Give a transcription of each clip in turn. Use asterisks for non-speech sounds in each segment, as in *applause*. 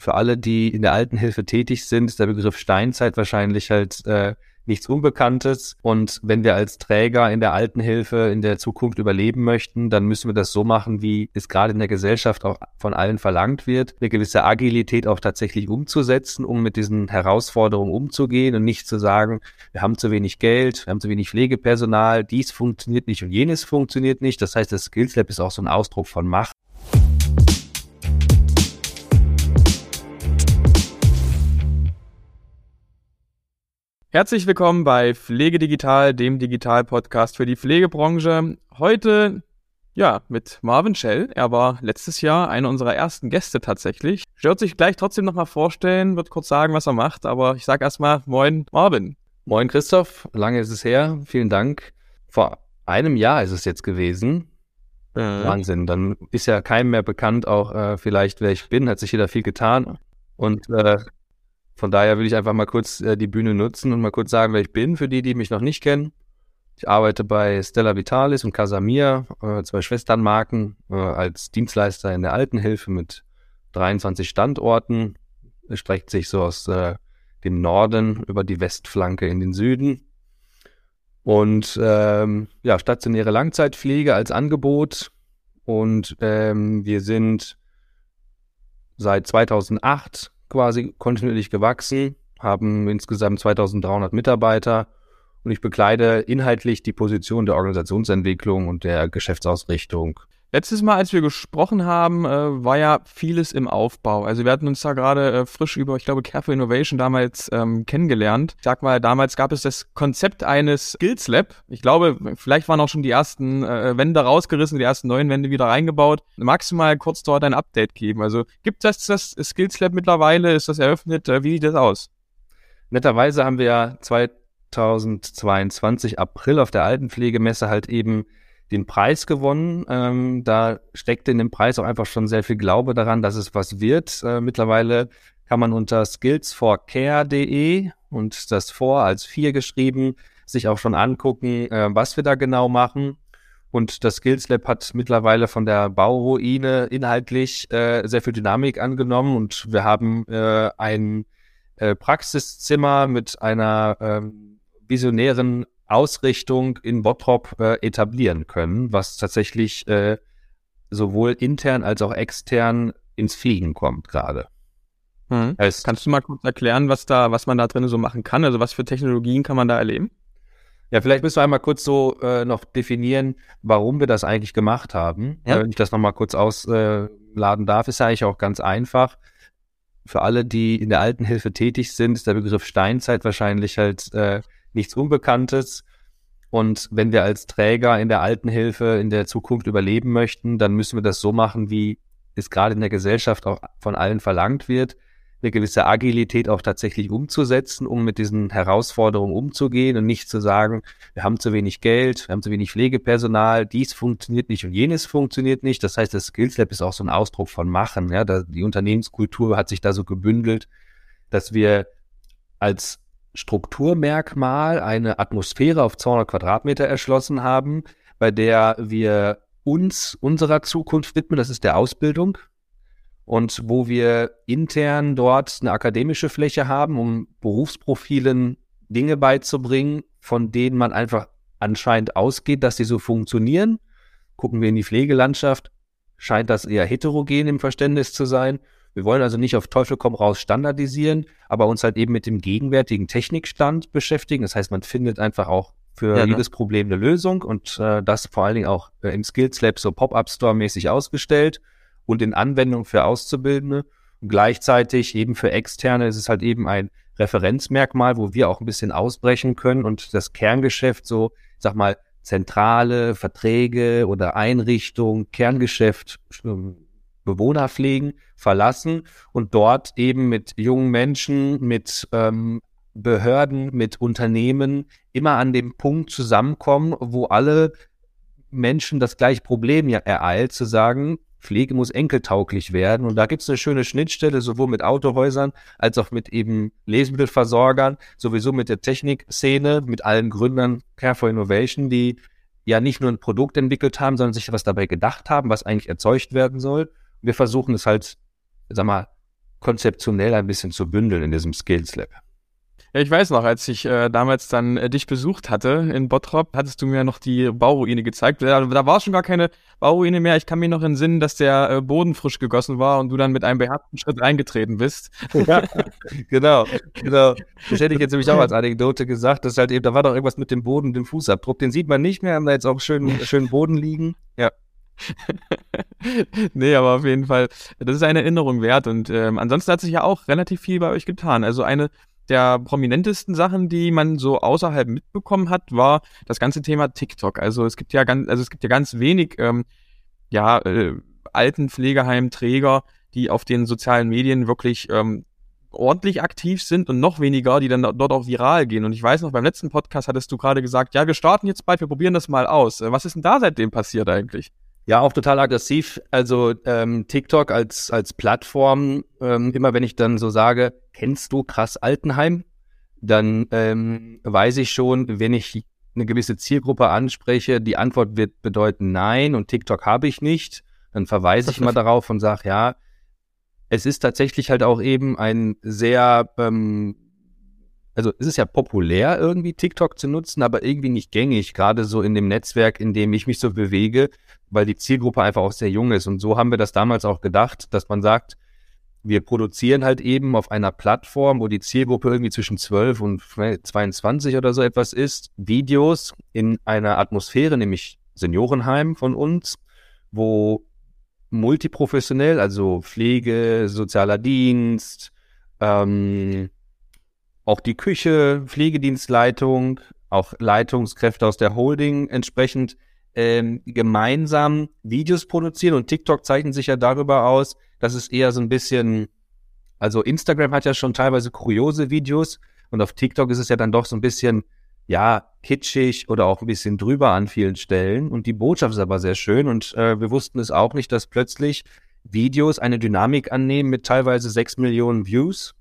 für alle, die in der Altenhilfe tätig sind, ist der Begriff Steinzeit wahrscheinlich halt äh, nichts Unbekanntes. Und wenn wir als Träger in der Altenhilfe in der Zukunft überleben möchten, dann müssen wir das so machen, wie es gerade in der Gesellschaft auch von allen verlangt wird, eine gewisse Agilität auch tatsächlich umzusetzen, um mit diesen Herausforderungen umzugehen und nicht zu sagen, wir haben zu wenig Geld, wir haben zu wenig Pflegepersonal, dies funktioniert nicht und jenes funktioniert nicht. Das heißt, das Skills Lab ist auch so ein Ausdruck von Macht. Herzlich willkommen bei Pflege Digital, dem Digital-Podcast für die Pflegebranche. Heute, ja, mit Marvin Schell. Er war letztes Jahr einer unserer ersten Gäste tatsächlich. Stört sich gleich trotzdem nochmal vorstellen, wird kurz sagen, was er macht, aber ich sage erstmal Moin, Marvin. Moin, Christoph. Lange ist es her. Vielen Dank. Vor einem Jahr ist es jetzt gewesen. Äh. Wahnsinn. Dann ist ja keinem mehr bekannt, auch äh, vielleicht, wer ich bin. Hat sich jeder viel getan. Und äh, von daher will ich einfach mal kurz äh, die Bühne nutzen und mal kurz sagen, wer ich bin, für die, die mich noch nicht kennen. Ich arbeite bei Stella Vitalis und Casamir, äh, zwei Schwesternmarken, äh, als Dienstleister in der Altenhilfe mit 23 Standorten. Es streckt sich so aus äh, dem Norden über die Westflanke in den Süden. Und ähm, ja, stationäre Langzeitpflege als Angebot. Und ähm, wir sind seit 2008 quasi kontinuierlich gewachsen, haben insgesamt 2300 Mitarbeiter und ich bekleide inhaltlich die Position der Organisationsentwicklung und der Geschäftsausrichtung Letztes Mal, als wir gesprochen haben, äh, war ja vieles im Aufbau. Also wir hatten uns da gerade äh, frisch über, ich glaube, Careful Innovation damals ähm, kennengelernt. Ich sag mal, damals gab es das Konzept eines Skills Lab. Ich glaube, vielleicht waren auch schon die ersten äh, Wände rausgerissen, die ersten neuen Wände wieder reingebaut. Magst du mal kurz dort ein Update geben? Also gibt es das, das Skills Lab mittlerweile? Ist das eröffnet? Äh, wie sieht das aus? Netterweise haben wir ja 2022 April auf der Altenpflegemesse halt eben den Preis gewonnen. Ähm, da steckt in dem Preis auch einfach schon sehr viel Glaube daran, dass es was wird. Äh, mittlerweile kann man unter skillsforcare.de und das vor als vier geschrieben sich auch schon angucken, äh, was wir da genau machen. Und das Skills Lab hat mittlerweile von der Bauruine inhaltlich äh, sehr viel Dynamik angenommen und wir haben äh, ein äh, Praxiszimmer mit einer ähm, visionären Ausrichtung in Bottrop äh, etablieren können, was tatsächlich äh, sowohl intern als auch extern ins Fliegen kommt gerade. Hm. Kannst du mal kurz erklären, was da, was man da drin so machen kann? Also was für Technologien kann man da erleben? Ja, vielleicht müssen wir einmal kurz so äh, noch definieren, warum wir das eigentlich gemacht haben. Ja. Wenn ich das nochmal kurz ausladen darf, ist ja eigentlich auch ganz einfach. Für alle, die in der Altenhilfe tätig sind, ist der Begriff Steinzeit wahrscheinlich halt äh, nichts Unbekanntes. Und wenn wir als Träger in der Altenhilfe in der Zukunft überleben möchten, dann müssen wir das so machen, wie es gerade in der Gesellschaft auch von allen verlangt wird, eine gewisse Agilität auch tatsächlich umzusetzen, um mit diesen Herausforderungen umzugehen und nicht zu sagen, wir haben zu wenig Geld, wir haben zu wenig Pflegepersonal, dies funktioniert nicht und jenes funktioniert nicht. Das heißt, das Skills Lab ist auch so ein Ausdruck von Machen. Ja, die Unternehmenskultur hat sich da so gebündelt, dass wir als Strukturmerkmal eine Atmosphäre auf 200 Quadratmeter erschlossen haben, bei der wir uns unserer Zukunft widmen, das ist der Ausbildung. Und wo wir intern dort eine akademische Fläche haben, um Berufsprofilen Dinge beizubringen, von denen man einfach anscheinend ausgeht, dass sie so funktionieren. Gucken wir in die Pflegelandschaft, scheint das eher heterogen im Verständnis zu sein. Wir wollen also nicht auf Teufel komm raus standardisieren, aber uns halt eben mit dem gegenwärtigen Technikstand beschäftigen. Das heißt, man findet einfach auch für ja, ne? jedes Problem eine Lösung und äh, das vor allen Dingen auch äh, im Skills Lab so Pop-up Store mäßig ausgestellt und in Anwendung für Auszubildende. Und gleichzeitig eben für Externe ist es halt eben ein Referenzmerkmal, wo wir auch ein bisschen ausbrechen können und das Kerngeschäft so, sag mal, zentrale Verträge oder Einrichtung, Kerngeschäft, ähm, Bewohner pflegen, verlassen und dort eben mit jungen Menschen, mit ähm, Behörden, mit Unternehmen immer an dem Punkt zusammenkommen, wo alle Menschen das gleiche Problem ja ereilt, zu sagen, Pflege muss enkeltauglich werden. Und da gibt es eine schöne Schnittstelle, sowohl mit Autohäusern als auch mit eben Lebensmittelversorgern, sowieso mit der Technikszene, mit allen Gründern Care for Innovation, die ja nicht nur ein Produkt entwickelt haben, sondern sich was dabei gedacht haben, was eigentlich erzeugt werden soll wir versuchen es halt, sag mal, konzeptionell ein bisschen zu bündeln in diesem Skills Lab. Ja, ich weiß noch, als ich äh, damals dann äh, dich besucht hatte in Bottrop, hattest du mir noch die Bauruine gezeigt. Da, da war schon gar keine Bauruine mehr. Ich kann mir noch entsinnen, dass der äh, Boden frisch gegossen war und du dann mit einem beherzten Schritt eingetreten bist. Ja, *laughs* genau, genau. Das hätte ich jetzt nämlich auch als Anekdote gesagt, dass halt eben, da war doch irgendwas mit dem Boden, dem Fußabdruck. Den sieht man nicht mehr, haben da jetzt auch schön, schön Boden liegen. Ja. *laughs* nee, aber auf jeden Fall, das ist eine Erinnerung wert. Und ähm, ansonsten hat sich ja auch relativ viel bei euch getan. Also eine der prominentesten Sachen, die man so außerhalb mitbekommen hat, war das ganze Thema TikTok. Also es gibt ja ganz, also es gibt ja ganz wenig ähm, ja, äh, Altenpflegeheimträger, die auf den sozialen Medien wirklich ähm, ordentlich aktiv sind und noch weniger, die dann dort auch viral gehen. Und ich weiß noch, beim letzten Podcast hattest du gerade gesagt, ja, wir starten jetzt bald, wir probieren das mal aus. Äh, was ist denn da seitdem passiert eigentlich? Ja, auch total aggressiv. Also ähm, TikTok als, als Plattform, ähm, immer wenn ich dann so sage, kennst du krass Altenheim, dann ähm, weiß ich schon, wenn ich eine gewisse Zielgruppe anspreche, die Antwort wird bedeuten nein und TikTok habe ich nicht. Dann verweise ich mal darauf und sage, ja, es ist tatsächlich halt auch eben ein sehr ähm, also es ist ja populär irgendwie TikTok zu nutzen, aber irgendwie nicht gängig, gerade so in dem Netzwerk, in dem ich mich so bewege, weil die Zielgruppe einfach auch sehr jung ist. Und so haben wir das damals auch gedacht, dass man sagt, wir produzieren halt eben auf einer Plattform, wo die Zielgruppe irgendwie zwischen 12 und 22 oder so etwas ist, Videos in einer Atmosphäre, nämlich Seniorenheim von uns, wo multiprofessionell, also Pflege, sozialer Dienst, ähm, auch die Küche, Pflegedienstleitung, auch Leitungskräfte aus der Holding entsprechend ähm, gemeinsam Videos produzieren. Und TikTok zeichnet sich ja darüber aus, dass es eher so ein bisschen, also Instagram hat ja schon teilweise kuriose Videos und auf TikTok ist es ja dann doch so ein bisschen, ja, kitschig oder auch ein bisschen drüber an vielen Stellen. Und die Botschaft ist aber sehr schön und äh, wir wussten es auch nicht, dass plötzlich Videos eine Dynamik annehmen mit teilweise sechs Millionen Views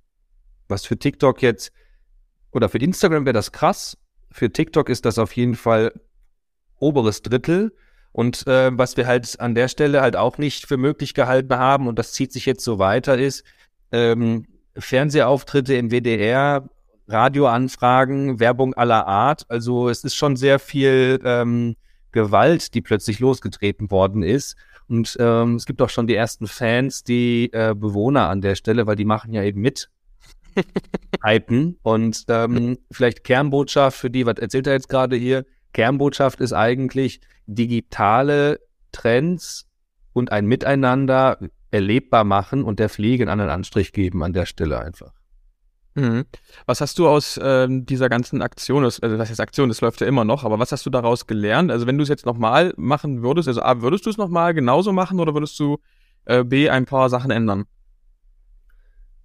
was für TikTok jetzt oder für Instagram wäre das krass. Für TikTok ist das auf jeden Fall oberes Drittel. Und äh, was wir halt an der Stelle halt auch nicht für möglich gehalten haben, und das zieht sich jetzt so weiter, ist ähm, Fernsehauftritte im WDR, Radioanfragen, Werbung aller Art. Also es ist schon sehr viel ähm, Gewalt, die plötzlich losgetreten worden ist. Und ähm, es gibt auch schon die ersten Fans, die äh, Bewohner an der Stelle, weil die machen ja eben mit hypen. Und ähm, vielleicht Kernbotschaft für die, was erzählt er jetzt gerade hier? Kernbotschaft ist eigentlich digitale Trends und ein Miteinander erlebbar machen und der Pflege einen anderen Anstrich geben an der Stelle einfach. Mhm. Was hast du aus ähm, dieser ganzen Aktion, also das ist Aktion, das läuft ja immer noch, aber was hast du daraus gelernt? Also wenn du es jetzt nochmal machen würdest, also A, würdest du es nochmal genauso machen oder würdest du äh, B, ein paar Sachen ändern?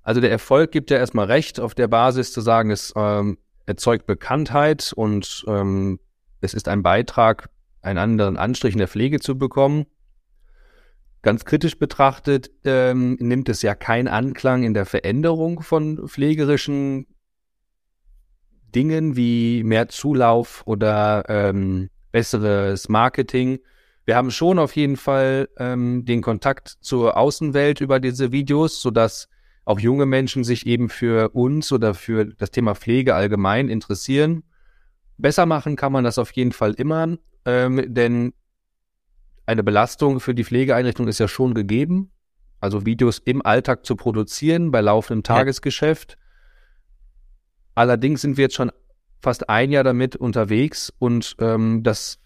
Also der Erfolg gibt ja erstmal recht, auf der Basis zu sagen, es ähm, erzeugt Bekanntheit und ähm, es ist ein Beitrag, einen anderen Anstrich in der Pflege zu bekommen. Ganz kritisch betrachtet ähm, nimmt es ja keinen Anklang in der Veränderung von pflegerischen Dingen wie mehr Zulauf oder ähm, besseres Marketing. Wir haben schon auf jeden Fall ähm, den Kontakt zur Außenwelt über diese Videos, sodass auch junge Menschen sich eben für uns oder für das Thema Pflege allgemein interessieren. Besser machen kann man das auf jeden Fall immer, ähm, denn eine Belastung für die Pflegeeinrichtung ist ja schon gegeben. Also Videos im Alltag zu produzieren bei laufendem Tagesgeschäft. Allerdings sind wir jetzt schon fast ein Jahr damit unterwegs und ähm, das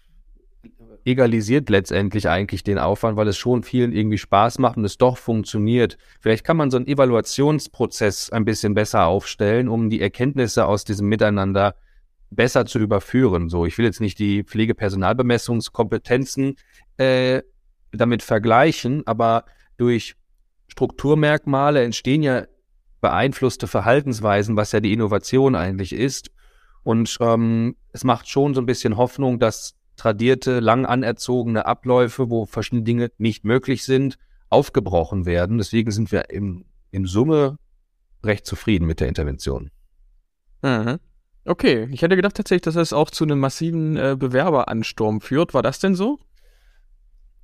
egalisiert letztendlich eigentlich den Aufwand, weil es schon vielen irgendwie Spaß macht und es doch funktioniert. Vielleicht kann man so einen Evaluationsprozess ein bisschen besser aufstellen, um die Erkenntnisse aus diesem Miteinander besser zu überführen. So, ich will jetzt nicht die Pflegepersonalbemessungskompetenzen äh, damit vergleichen, aber durch Strukturmerkmale entstehen ja beeinflusste Verhaltensweisen, was ja die Innovation eigentlich ist. Und ähm, es macht schon so ein bisschen Hoffnung, dass tradierte, lang anerzogene Abläufe, wo verschiedene Dinge nicht möglich sind, aufgebrochen werden. Deswegen sind wir im, in Summe recht zufrieden mit der Intervention. Mhm. Okay, ich hätte gedacht tatsächlich, dass es auch zu einem massiven äh, Bewerberansturm führt. War das denn so?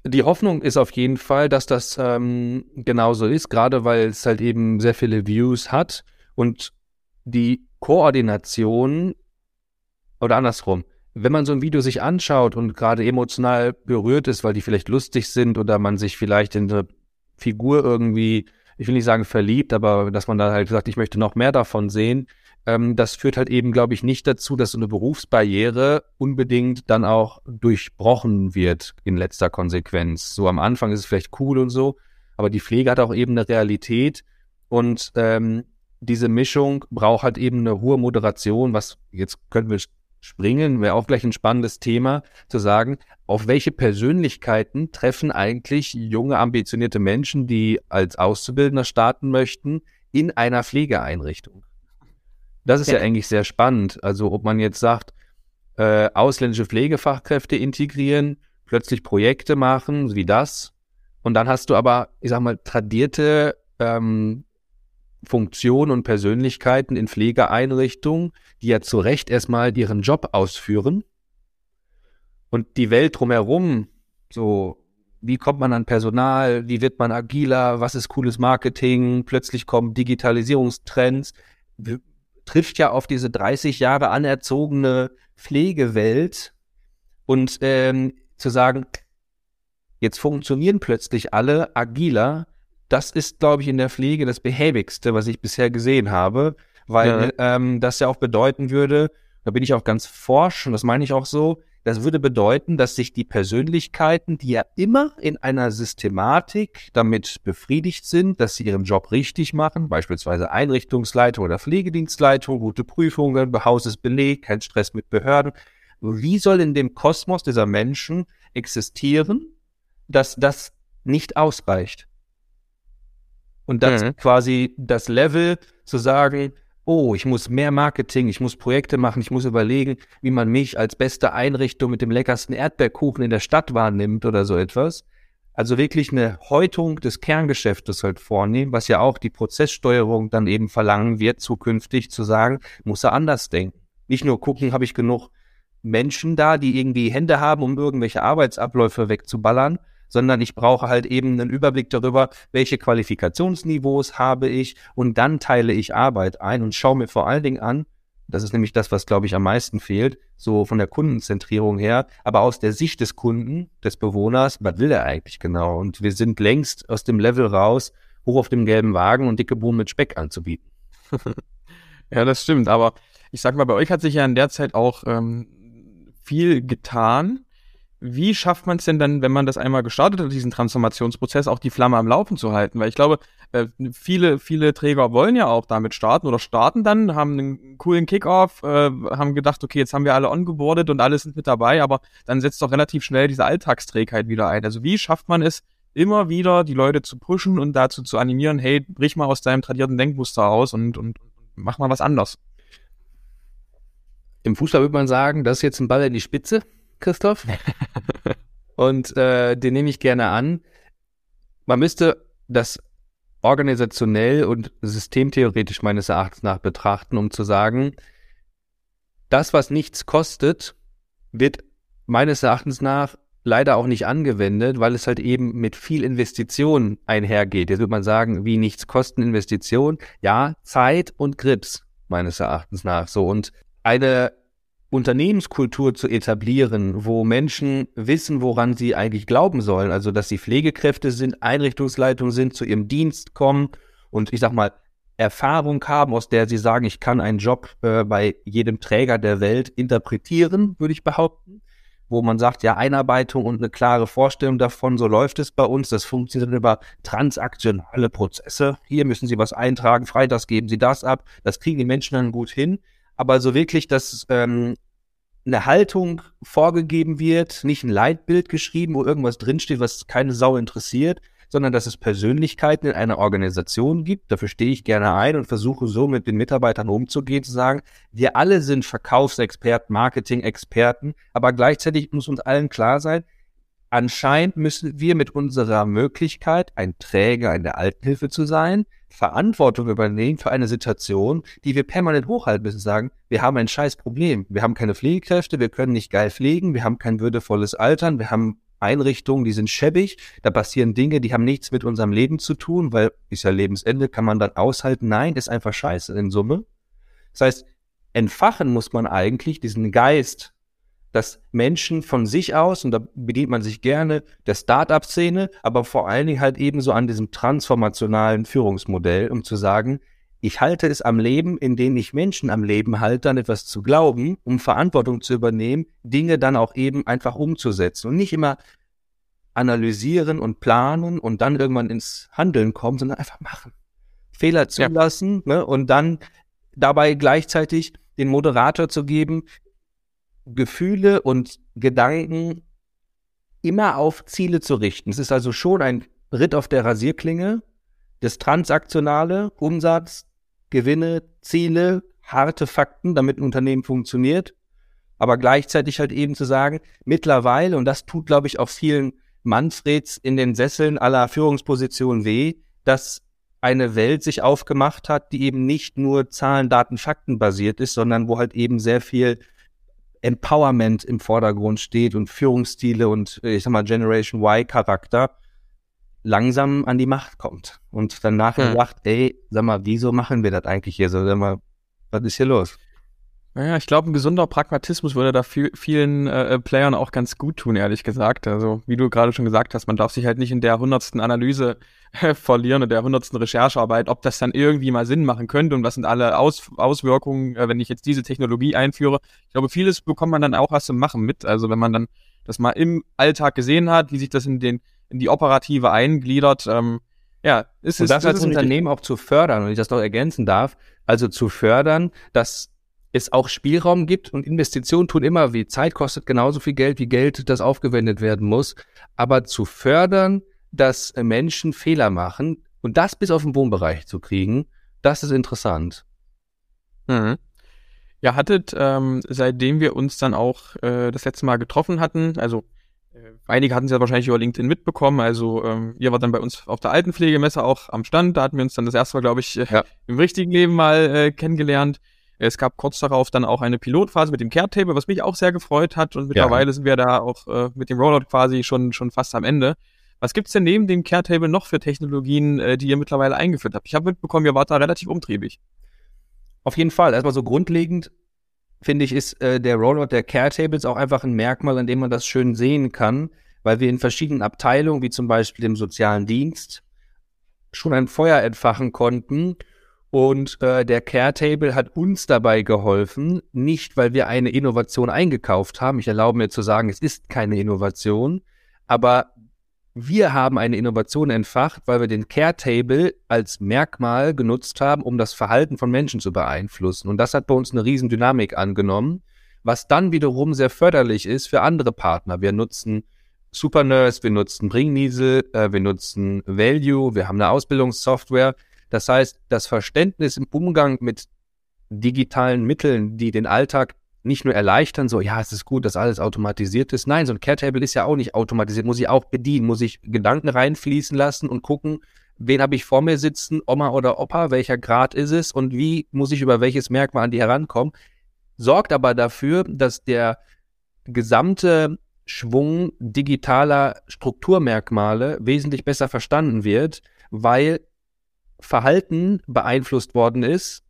die Hoffnung ist auf jeden Fall, dass das ähm, genauso ist, gerade weil es halt eben sehr viele Views hat und die Koordination oder andersrum, wenn man so ein Video sich anschaut und gerade emotional berührt ist, weil die vielleicht lustig sind oder man sich vielleicht in eine Figur irgendwie, ich will nicht sagen verliebt, aber dass man da halt sagt, ich möchte noch mehr davon sehen, ähm, das führt halt eben, glaube ich, nicht dazu, dass so eine Berufsbarriere unbedingt dann auch durchbrochen wird in letzter Konsequenz. So am Anfang ist es vielleicht cool und so, aber die Pflege hat auch eben eine Realität und ähm, diese Mischung braucht halt eben eine hohe Moderation, was jetzt können wir springen, wäre auch gleich ein spannendes Thema, zu sagen, auf welche Persönlichkeiten treffen eigentlich junge, ambitionierte Menschen, die als Auszubildender starten möchten, in einer Pflegeeinrichtung. Das ist ja, ja eigentlich sehr spannend. Also ob man jetzt sagt, äh, ausländische Pflegefachkräfte integrieren, plötzlich Projekte machen, wie das. Und dann hast du aber, ich sag mal, tradierte ähm, Funktionen und Persönlichkeiten in Pflegeeinrichtungen, die ja zu Recht erstmal ihren Job ausführen. Und die Welt drumherum, so, wie kommt man an Personal, wie wird man agiler, was ist cooles Marketing, plötzlich kommen Digitalisierungstrends, trifft ja auf diese 30 Jahre anerzogene Pflegewelt und ähm, zu sagen, jetzt funktionieren plötzlich alle agiler, das ist, glaube ich, in der Pflege das behäbigste, was ich bisher gesehen habe, weil ja. ähm, das ja auch bedeuten würde, da bin ich auch ganz forsch und das meine ich auch so, das würde bedeuten, dass sich die Persönlichkeiten, die ja immer in einer Systematik damit befriedigt sind, dass sie ihren Job richtig machen, beispielsweise Einrichtungsleitung oder Pflegedienstleitung, gute Prüfungen, Haus ist belegt, kein Stress mit Behörden. Wie soll in dem Kosmos dieser Menschen existieren, dass das nicht ausreicht? Und das mhm. quasi das Level zu sagen, oh, ich muss mehr Marketing, ich muss Projekte machen, ich muss überlegen, wie man mich als beste Einrichtung mit dem leckersten Erdbeerkuchen in der Stadt wahrnimmt oder so etwas. Also wirklich eine Häutung des Kerngeschäftes halt vornehmen, was ja auch die Prozesssteuerung dann eben verlangen wird, zukünftig zu sagen, muss er anders denken. Nicht nur gucken, habe ich genug Menschen da, die irgendwie Hände haben, um irgendwelche Arbeitsabläufe wegzuballern, sondern ich brauche halt eben einen Überblick darüber, welche Qualifikationsniveaus habe ich und dann teile ich Arbeit ein und schaue mir vor allen Dingen an, das ist nämlich das, was, glaube ich, am meisten fehlt, so von der Kundenzentrierung her, aber aus der Sicht des Kunden, des Bewohners, was will er eigentlich genau? Und wir sind längst aus dem Level raus, hoch auf dem gelben Wagen und dicke Bohnen mit Speck anzubieten. *laughs* ja, das stimmt, aber ich sag mal, bei euch hat sich ja in der Zeit auch ähm, viel getan wie schafft man es denn dann, wenn man das einmal gestartet hat, diesen Transformationsprozess, auch die Flamme am Laufen zu halten? Weil ich glaube, äh, viele, viele Träger wollen ja auch damit starten oder starten dann, haben einen coolen Kickoff, äh, haben gedacht, okay, jetzt haben wir alle ongeboardet und alle sind mit dabei, aber dann setzt doch relativ schnell diese Alltagsträgheit wieder ein. Also wie schafft man es, immer wieder die Leute zu pushen und dazu zu animieren, hey, brich mal aus deinem tradierten Denkmuster aus und, und mach mal was anders? Im Fußball würde man sagen, das ist jetzt ein Ball in die Spitze. Christoph. *laughs* und äh, den nehme ich gerne an. Man müsste das organisationell und systemtheoretisch meines Erachtens nach betrachten, um zu sagen, das, was nichts kostet, wird meines Erachtens nach leider auch nicht angewendet, weil es halt eben mit viel Investition einhergeht. Jetzt würde man sagen, wie nichts kosten Investition? Ja, Zeit und Grips, meines Erachtens nach. So. Und eine Unternehmenskultur zu etablieren, wo Menschen wissen, woran sie eigentlich glauben sollen. Also, dass sie Pflegekräfte sind, Einrichtungsleitung sind, zu ihrem Dienst kommen und ich sag mal, Erfahrung haben, aus der sie sagen, ich kann einen Job äh, bei jedem Träger der Welt interpretieren, würde ich behaupten. Wo man sagt, ja, Einarbeitung und eine klare Vorstellung davon, so läuft es bei uns. Das funktioniert über transaktionale Prozesse. Hier müssen Sie was eintragen, freitags geben Sie das ab. Das kriegen die Menschen dann gut hin aber so wirklich, dass ähm, eine Haltung vorgegeben wird, nicht ein Leitbild geschrieben, wo irgendwas drinsteht, was keine Sau interessiert, sondern dass es Persönlichkeiten in einer Organisation gibt. Dafür stehe ich gerne ein und versuche so mit den Mitarbeitern umzugehen, zu sagen, wir alle sind Verkaufsexperten, Marketing-Experten, aber gleichzeitig muss uns allen klar sein, anscheinend müssen wir mit unserer Möglichkeit, ein Träger in der Altenhilfe zu sein, Verantwortung übernehmen für eine Situation, die wir permanent hochhalten müssen, sagen, wir haben ein scheiß Problem. Wir haben keine Pflegekräfte, wir können nicht geil pflegen, wir haben kein würdevolles Altern, wir haben Einrichtungen, die sind schäbig, da passieren Dinge, die haben nichts mit unserem Leben zu tun, weil ist ja Lebensende, kann man dann aushalten. Nein, ist einfach scheiße in Summe. Das heißt, entfachen muss man eigentlich diesen Geist, dass Menschen von sich aus, und da bedient man sich gerne der Start-up-Szene, aber vor allen Dingen halt eben so an diesem transformationalen Führungsmodell, um zu sagen, ich halte es am Leben, indem ich Menschen am Leben halte, an etwas zu glauben, um Verantwortung zu übernehmen, Dinge dann auch eben einfach umzusetzen und nicht immer analysieren und planen und dann irgendwann ins Handeln kommen, sondern einfach machen. Fehler zulassen ja. ne, und dann dabei gleichzeitig den Moderator zu geben, Gefühle und Gedanken immer auf Ziele zu richten. Es ist also schon ein Ritt auf der Rasierklinge, das Transaktionale, Umsatz, Gewinne, Ziele, harte Fakten, damit ein Unternehmen funktioniert. Aber gleichzeitig halt eben zu sagen, mittlerweile, und das tut, glaube ich, auch vielen Manfreds in den Sesseln aller Führungspositionen weh, dass eine Welt sich aufgemacht hat, die eben nicht nur Zahlen, Daten, Fakten basiert ist, sondern wo halt eben sehr viel Empowerment im Vordergrund steht und Führungsstile und ich sag mal Generation Y Charakter langsam an die Macht kommt und dann nachher hm. sagt, ey, sag mal, wieso machen wir das eigentlich hier so? Sag mal, was ist hier los? Naja, ich glaube, ein gesunder Pragmatismus würde da vielen äh, Playern auch ganz gut tun, ehrlich gesagt. Also, wie du gerade schon gesagt hast, man darf sich halt nicht in der hundertsten Analyse äh, *laughs* verlieren und der hundertsten Recherchearbeit, ob das dann irgendwie mal Sinn machen könnte und was sind alle Aus Auswirkungen, äh, wenn ich jetzt diese Technologie einführe. Ich glaube, vieles bekommt man dann auch was zum Machen mit. Also, wenn man dann das mal im Alltag gesehen hat, wie sich das in den in die Operative eingliedert, ähm, ja, ist es. Und das als Unternehmen auch zu fördern, und ich das noch ergänzen darf, also zu fördern, dass es auch Spielraum gibt und Investitionen tun immer wie Zeit kostet genauso viel Geld wie Geld, das aufgewendet werden muss. Aber zu fördern, dass Menschen Fehler machen und das bis auf den Wohnbereich zu kriegen, das ist interessant. Mhm. Ja, hattet, ähm, seitdem wir uns dann auch äh, das letzte Mal getroffen hatten, also äh, einige hatten es ja wahrscheinlich über LinkedIn mitbekommen, also ähm, ihr wart dann bei uns auf der Altenpflegemesse auch am Stand, da hatten wir uns dann das erste Mal, glaube ich, äh, ja. im richtigen Leben mal äh, kennengelernt. Es gab kurz darauf dann auch eine Pilotphase mit dem Care-Table, was mich auch sehr gefreut hat. Und mittlerweile ja. sind wir da auch äh, mit dem Rollout quasi schon, schon fast am Ende. Was gibt's denn neben dem Care-Table noch für Technologien, äh, die ihr mittlerweile eingeführt habt? Ich habe mitbekommen, ihr wart da relativ umtriebig. Auf jeden Fall. Erstmal so grundlegend finde ich, ist äh, der Rollout der Care-Tables auch einfach ein Merkmal, an dem man das schön sehen kann, weil wir in verschiedenen Abteilungen, wie zum Beispiel dem sozialen Dienst, schon ein Feuer entfachen konnten und äh, der Caretable hat uns dabei geholfen, nicht weil wir eine Innovation eingekauft haben. Ich erlaube mir zu sagen, es ist keine Innovation, aber wir haben eine Innovation entfacht, weil wir den Caretable als Merkmal genutzt haben, um das Verhalten von Menschen zu beeinflussen. Und das hat bei uns eine Riesendynamik angenommen, was dann wiederum sehr förderlich ist für andere Partner. Wir nutzen Supernurse, wir nutzen Bringniesel, äh, wir nutzen Value, wir haben eine Ausbildungssoftware, das heißt, das Verständnis im Umgang mit digitalen Mitteln, die den Alltag nicht nur erleichtern, so, ja, es ist gut, dass alles automatisiert ist. Nein, so ein Caretable ist ja auch nicht automatisiert, muss ich auch bedienen, muss ich Gedanken reinfließen lassen und gucken, wen habe ich vor mir sitzen, Oma oder Opa, welcher Grad ist es und wie muss ich über welches Merkmal an die herankommen. Sorgt aber dafür, dass der gesamte Schwung digitaler Strukturmerkmale wesentlich besser verstanden wird, weil Verhalten beeinflusst worden ist,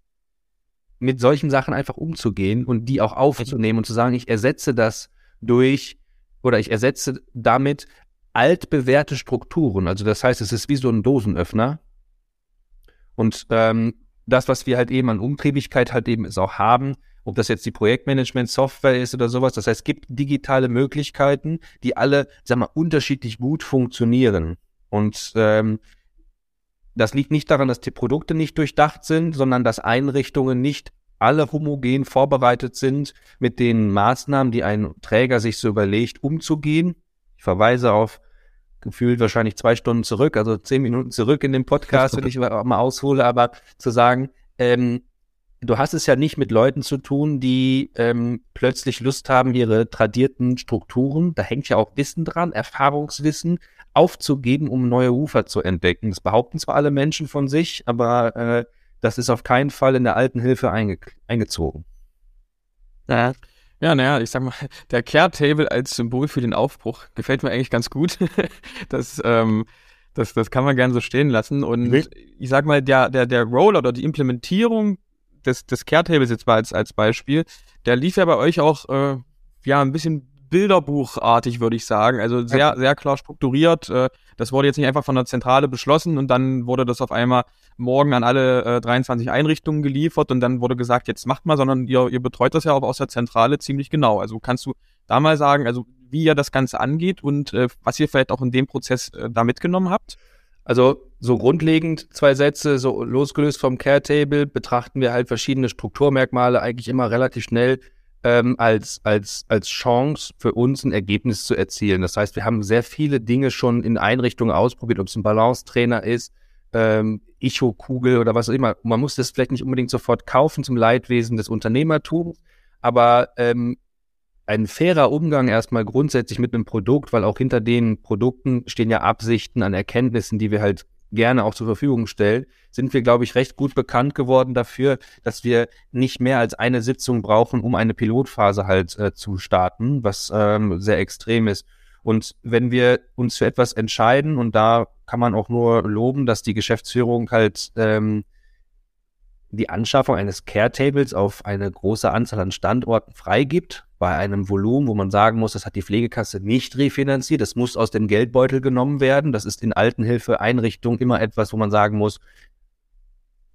mit solchen Sachen einfach umzugehen und die auch aufzunehmen und zu sagen, ich ersetze das durch oder ich ersetze damit altbewährte Strukturen. Also das heißt, es ist wie so ein Dosenöffner. Und ähm, das, was wir halt eben an Umtriebigkeit halt eben ist auch haben, ob das jetzt die Projektmanagement-Software ist oder sowas, das heißt, es gibt digitale Möglichkeiten, die alle, sag mal, unterschiedlich gut funktionieren. Und ähm, das liegt nicht daran, dass die Produkte nicht durchdacht sind, sondern dass Einrichtungen nicht alle homogen vorbereitet sind, mit den Maßnahmen, die ein Träger sich so überlegt, umzugehen. Ich verweise auf gefühlt wahrscheinlich zwei Stunden zurück, also zehn Minuten zurück in dem Podcast, wenn ich mal aushole, aber zu sagen, ähm, du hast es ja nicht mit Leuten zu tun, die ähm, plötzlich Lust haben, ihre tradierten Strukturen, da hängt ja auch Wissen dran, Erfahrungswissen, aufzugeben, um neue Ufer zu entdecken. Das behaupten zwar alle Menschen von sich, aber äh, das ist auf keinen Fall in der alten Hilfe einge eingezogen. Ja. Ja, naja, ich sag mal, der Care Table als Symbol für den Aufbruch gefällt mir eigentlich ganz gut. *laughs* das, ähm, das, das kann man gerne so stehen lassen. Und ich sag mal, der, der, der Roller oder die Implementierung des, des Care Tables jetzt mal als, als Beispiel, der lief ja bei euch auch äh, ja ein bisschen Bilderbuchartig, würde ich sagen. Also sehr, sehr klar strukturiert. Äh, das wurde jetzt nicht einfach von der Zentrale beschlossen und dann wurde das auf einmal morgen an alle äh, 23 Einrichtungen geliefert und dann wurde gesagt, jetzt macht mal, sondern ihr, ihr betreut das ja auch aus der Zentrale ziemlich genau. Also kannst du da mal sagen, also wie ihr das Ganze angeht und äh, was ihr vielleicht auch in dem Prozess äh, da mitgenommen habt? Also so grundlegend zwei Sätze, so losgelöst vom Care Table betrachten wir halt verschiedene Strukturmerkmale eigentlich immer relativ schnell ähm, als, als, als Chance für uns ein Ergebnis zu erzielen. Das heißt, wir haben sehr viele Dinge schon in Einrichtungen ausprobiert, ob es ein Balancetrainer ist, ähm, Icho-Kugel oder was auch immer. Man muss das vielleicht nicht unbedingt sofort kaufen zum Leidwesen des Unternehmertums, aber ähm, ein fairer Umgang erstmal grundsätzlich mit einem Produkt, weil auch hinter den Produkten stehen ja Absichten an Erkenntnissen, die wir halt gerne auch zur Verfügung stellen, sind wir, glaube ich, recht gut bekannt geworden dafür, dass wir nicht mehr als eine Sitzung brauchen, um eine Pilotphase halt äh, zu starten, was ähm, sehr extrem ist. Und wenn wir uns für etwas entscheiden, und da kann man auch nur loben, dass die Geschäftsführung halt ähm, die Anschaffung eines Care-Tables auf eine große Anzahl an Standorten freigibt, bei einem Volumen, wo man sagen muss, das hat die Pflegekasse nicht refinanziert, das muss aus dem Geldbeutel genommen werden. Das ist in Altenhilfeeinrichtungen immer etwas, wo man sagen muss,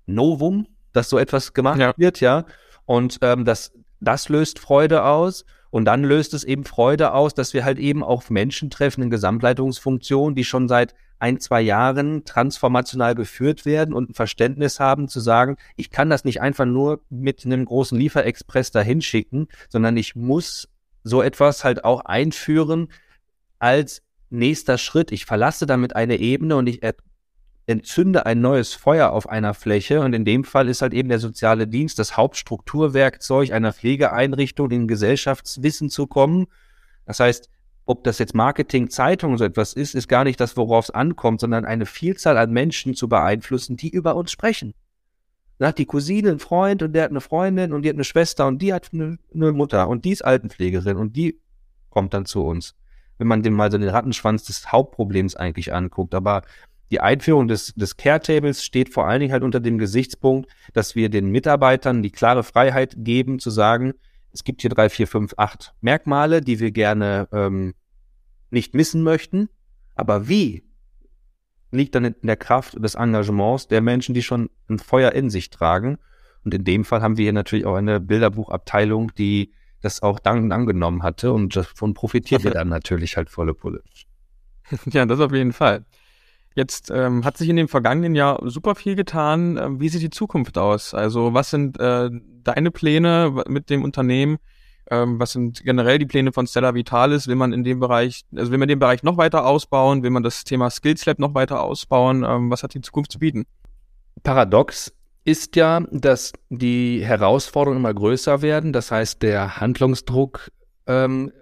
Novum, dass so etwas gemacht ja. wird, ja. Und ähm, das, das löst Freude aus. Und dann löst es eben Freude aus, dass wir halt eben auch Menschen treffen in Gesamtleitungsfunktionen, die schon seit ein, zwei Jahren transformational geführt werden und ein Verständnis haben zu sagen, ich kann das nicht einfach nur mit einem großen Lieferexpress dahin schicken, sondern ich muss so etwas halt auch einführen als nächster Schritt. Ich verlasse damit eine Ebene und ich entzünde ein neues Feuer auf einer Fläche. Und in dem Fall ist halt eben der soziale Dienst das Hauptstrukturwerkzeug einer Pflegeeinrichtung, in Gesellschaftswissen zu kommen. Das heißt, ob das jetzt Marketing, Zeitung so etwas ist, ist gar nicht das, worauf es ankommt, sondern eine Vielzahl an Menschen zu beeinflussen, die über uns sprechen. Da hat die Cousine einen Freund und der hat eine Freundin und die hat eine Schwester und die hat eine, eine Mutter und die ist Altenpflegerin und die kommt dann zu uns. Wenn man dem mal so den Rattenschwanz des Hauptproblems eigentlich anguckt. Aber die Einführung des, des Care-Tables steht vor allen Dingen halt unter dem Gesichtspunkt, dass wir den Mitarbeitern die klare Freiheit geben, zu sagen, es gibt hier drei, vier, fünf, acht Merkmale, die wir gerne ähm, nicht missen möchten. Aber wie liegt dann in der Kraft des Engagements der Menschen, die schon ein Feuer in sich tragen. Und in dem Fall haben wir hier natürlich auch eine Bilderbuchabteilung, die das auch dankend angenommen hatte und davon profitiert wir dann natürlich halt volle Pulle. *laughs* Ja, das auf jeden Fall. Jetzt ähm, hat sich in dem vergangenen Jahr super viel getan. Ähm, wie sieht die Zukunft aus? Also was sind äh, deine Pläne mit dem Unternehmen? Ähm, was sind generell die Pläne von Stella Vitalis? Will man in dem Bereich, also will man den Bereich noch weiter ausbauen? Will man das Thema Skills Lab noch weiter ausbauen? Ähm, was hat die Zukunft zu bieten? Paradox ist ja, dass die Herausforderungen immer größer werden. Das heißt, der Handlungsdruck ähm,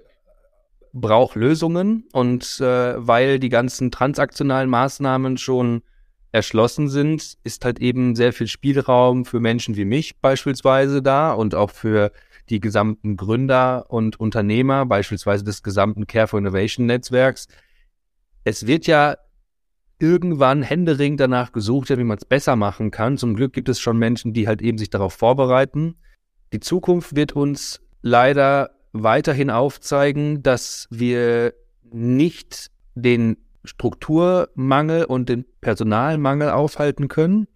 braucht Lösungen und äh, weil die ganzen transaktionalen Maßnahmen schon erschlossen sind, ist halt eben sehr viel Spielraum für Menschen wie mich beispielsweise da und auch für die gesamten Gründer und Unternehmer, beispielsweise des gesamten Care for Innovation Netzwerks. Es wird ja irgendwann händeringend danach gesucht, wie man es besser machen kann. Zum Glück gibt es schon Menschen, die halt eben sich darauf vorbereiten. Die Zukunft wird uns leider weiterhin aufzeigen, dass wir nicht den Strukturmangel und den Personalmangel aufhalten können.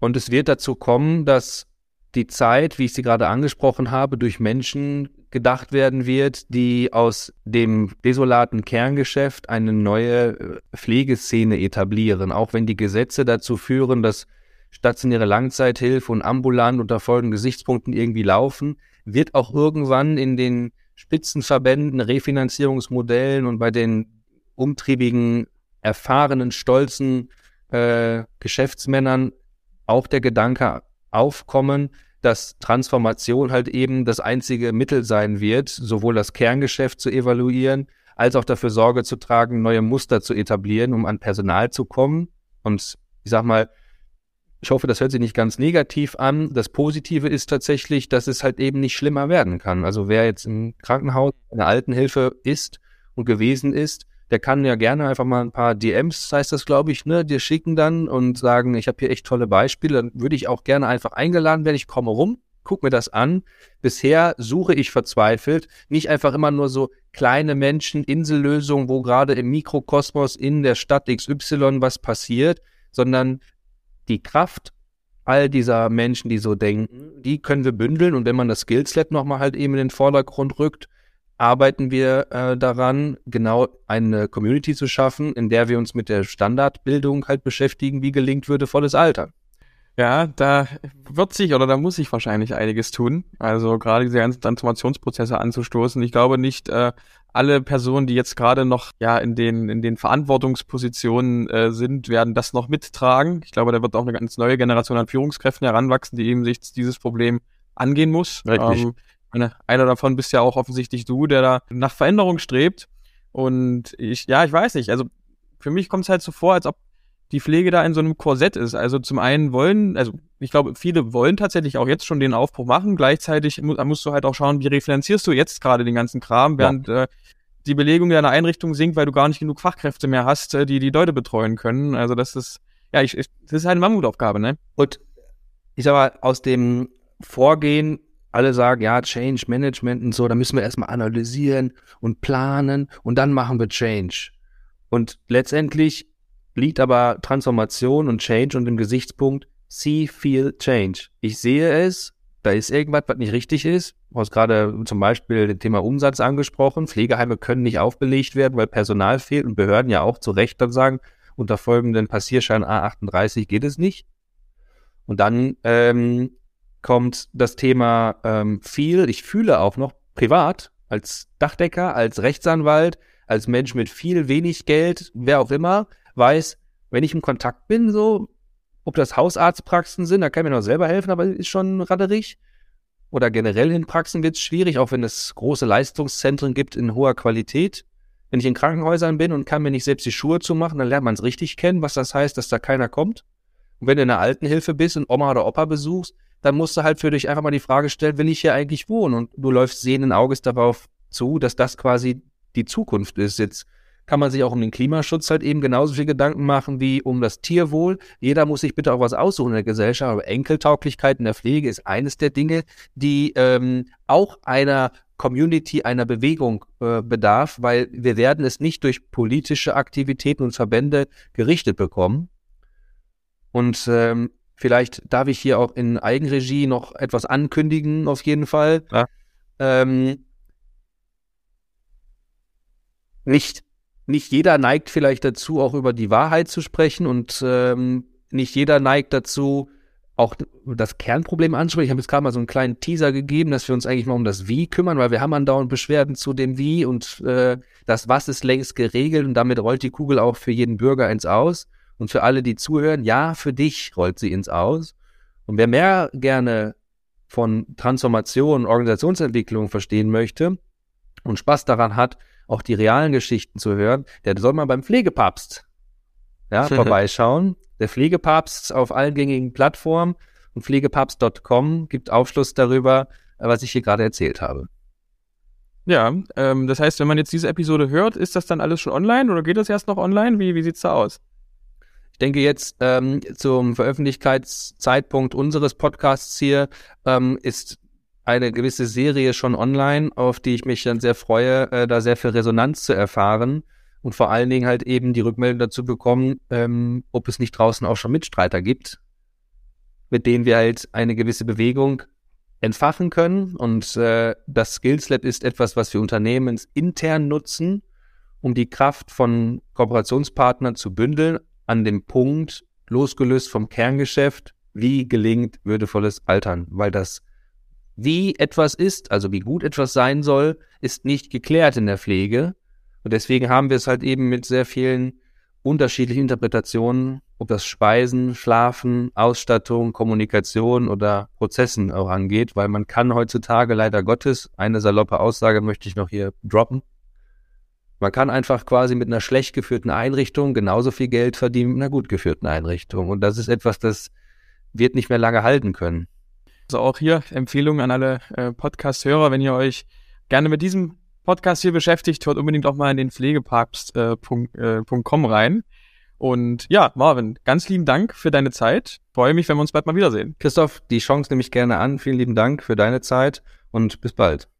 Und es wird dazu kommen, dass die Zeit, wie ich sie gerade angesprochen habe, durch Menschen gedacht werden wird, die aus dem desolaten Kerngeschäft eine neue äh, Pflegeszene etablieren, auch wenn die Gesetze dazu führen, dass stationäre Langzeithilfe und ambulant unter folgenden Gesichtspunkten irgendwie laufen wird auch irgendwann in den Spitzenverbänden, Refinanzierungsmodellen und bei den umtriebigen, erfahrenen, stolzen äh, Geschäftsmännern auch der Gedanke aufkommen, dass Transformation halt eben das einzige Mittel sein wird, sowohl das Kerngeschäft zu evaluieren, als auch dafür Sorge zu tragen, neue Muster zu etablieren, um an Personal zu kommen. Und ich sag mal, Ich hoffe, das hört sich nicht ganz negativ an. Das Positive ist tatsächlich, dass es halt eben nicht schlimmer werden kann. Also wer jetzt im Krankenhaus in der Altenhilfe ist und gewesen ist, der kann ja gerne einfach mal ein paar DMs, heißt das, glaube ich, ne, dir schicken dann und sagen, ich habe hier echt tolle Beispiele. Dann würde ich auch gerne einfach eingeladen werden. Ich komme rum, guck mir das an. Bisher suche ich verzweifelt nicht einfach immer nur so kleine Menschen, Insellösungen, wo gerade im Mikrokosmos in der Stadt XY was passiert, sondern die Kraft all dieser Menschen, die so denken, die können wir bündeln und wenn man das Skillset nochmal halt eben in den Vordergrund rückt, arbeiten wir äh, daran, genau eine Community zu schaffen, in der wir uns mit der Standardbildung halt beschäftigen, wie gelingt würdevolles Alter. Ja, da wird sich oder da muss sich wahrscheinlich einiges tun. Also gerade diese ganzen Transformationsprozesse anzustoßen. Ich glaube nicht äh, alle Personen, die jetzt gerade noch ja in den in den Verantwortungspositionen äh, sind, werden das noch mittragen. Ich glaube, da wird auch eine ganz neue Generation an Führungskräften heranwachsen, die eben sich dieses Problem angehen muss. Richtig. Ähm, eine, einer davon bist ja auch offensichtlich du, der da nach Veränderung strebt. Und ich, ja, ich weiß nicht. Also für mich kommt es halt so vor, als ob die Pflege da in so einem Korsett ist. Also zum einen wollen, also ich glaube, viele wollen tatsächlich auch jetzt schon den Aufbruch machen. Gleichzeitig mu musst du halt auch schauen, wie refinanzierst du jetzt gerade den ganzen Kram, während ja. äh, die Belegung deiner Einrichtung sinkt, weil du gar nicht genug Fachkräfte mehr hast, äh, die die Leute betreuen können. Also das ist, ja, ich, ich, das ist halt eine Mammutaufgabe, ne? Und ich sag mal, aus dem Vorgehen alle sagen, ja, Change Management und so, da müssen wir erstmal analysieren und planen und dann machen wir Change. Und letztendlich liegt aber Transformation und Change und dem Gesichtspunkt See, Feel, Change. Ich sehe es, da ist irgendwas, was nicht richtig ist. Du hast gerade zum Beispiel das Thema Umsatz angesprochen. Pflegeheime können nicht aufbelegt werden, weil Personal fehlt und Behörden ja auch zu Recht dann sagen, unter folgenden Passierschein A38 geht es nicht. Und dann ähm, kommt das Thema ähm, viel. Ich fühle auch noch privat als Dachdecker, als Rechtsanwalt, als Mensch mit viel, wenig Geld, wer auch immer, weiß, wenn ich im Kontakt bin, so, ob das Hausarztpraxen sind, da kann ich mir noch selber helfen, aber ist schon radderig. Oder generell in Praxen wird es schwierig, auch wenn es große Leistungszentren gibt in hoher Qualität. Wenn ich in Krankenhäusern bin und kann mir nicht selbst die Schuhe zumachen, dann lernt man es richtig kennen, was das heißt, dass da keiner kommt. Und wenn du in einer Altenhilfe bist und Oma oder Opa besuchst, dann musst du halt für dich einfach mal die Frage stellen, will ich hier eigentlich wohnen? Und du läufst sehenden Auges darauf zu, dass das quasi die Zukunft ist. Jetzt kann man sich auch um den Klimaschutz halt eben genauso viel Gedanken machen wie um das Tierwohl. Jeder muss sich bitte auch was aussuchen in der Gesellschaft, aber Enkeltauglichkeit in der Pflege ist eines der Dinge, die ähm, auch einer Community, einer Bewegung äh, bedarf, weil wir werden es nicht durch politische Aktivitäten und Verbände gerichtet bekommen. Und ähm, Vielleicht darf ich hier auch in Eigenregie noch etwas ankündigen, auf jeden Fall. Ja. Ähm, nicht, nicht jeder neigt vielleicht dazu, auch über die Wahrheit zu sprechen und ähm, nicht jeder neigt dazu, auch das Kernproblem anzusprechen. Ich habe jetzt gerade mal so einen kleinen Teaser gegeben, dass wir uns eigentlich mal um das Wie kümmern, weil wir haben andauernd Beschwerden zu dem Wie und äh, das Was ist längst geregelt und damit rollt die Kugel auch für jeden Bürger ins Aus. Und für alle, die zuhören, ja, für dich rollt sie ins Aus. Und wer mehr gerne von Transformation, Organisationsentwicklung verstehen möchte und Spaß daran hat, auch die realen Geschichten zu hören, der soll mal beim Pflegepapst ja, *laughs* vorbeischauen. Der Pflegepapst auf allen gängigen Plattformen und pflegepapst.com gibt Aufschluss darüber, was ich hier gerade erzählt habe. Ja, ähm, das heißt, wenn man jetzt diese Episode hört, ist das dann alles schon online oder geht das erst noch online? Wie, wie sieht's da aus? Ich denke jetzt ähm, zum Veröffentlichkeitszeitpunkt unseres Podcasts hier ähm, ist eine gewisse Serie schon online, auf die ich mich dann sehr freue, äh, da sehr viel Resonanz zu erfahren und vor allen Dingen halt eben die Rückmeldung dazu bekommen, ähm, ob es nicht draußen auch schon Mitstreiter gibt, mit denen wir halt eine gewisse Bewegung entfachen können. Und äh, das Skills Lab ist etwas, was wir unternehmensintern nutzen, um die Kraft von Kooperationspartnern zu bündeln, an dem Punkt, losgelöst vom Kerngeschäft, wie gelingt würdevolles Altern, weil das wie etwas ist, also wie gut etwas sein soll, ist nicht geklärt in der Pflege. Und deswegen haben wir es halt eben mit sehr vielen unterschiedlichen Interpretationen, ob das Speisen, Schlafen, Ausstattung, Kommunikation oder Prozessen auch angeht, weil man kann heutzutage leider Gottes, eine saloppe Aussage möchte ich noch hier droppen, man kann einfach quasi mit einer schlecht geführten Einrichtung genauso viel Geld verdienen mit einer gut geführten Einrichtung. Und das ist etwas, das wird nicht mehr lange halten können. Also auch hier Empfehlung an alle äh, Podcast-Hörer, wenn ihr euch gerne mit diesem Podcast hier beschäftigt, hört unbedingt auch mal in den pflegepapst.com äh, äh, rein. Und ja, Marvin, ganz lieben Dank für deine Zeit. Freue mich, wenn wir uns bald mal wiedersehen. Christoph, die Chance nehme ich gerne an. Vielen lieben Dank für deine Zeit und bis bald.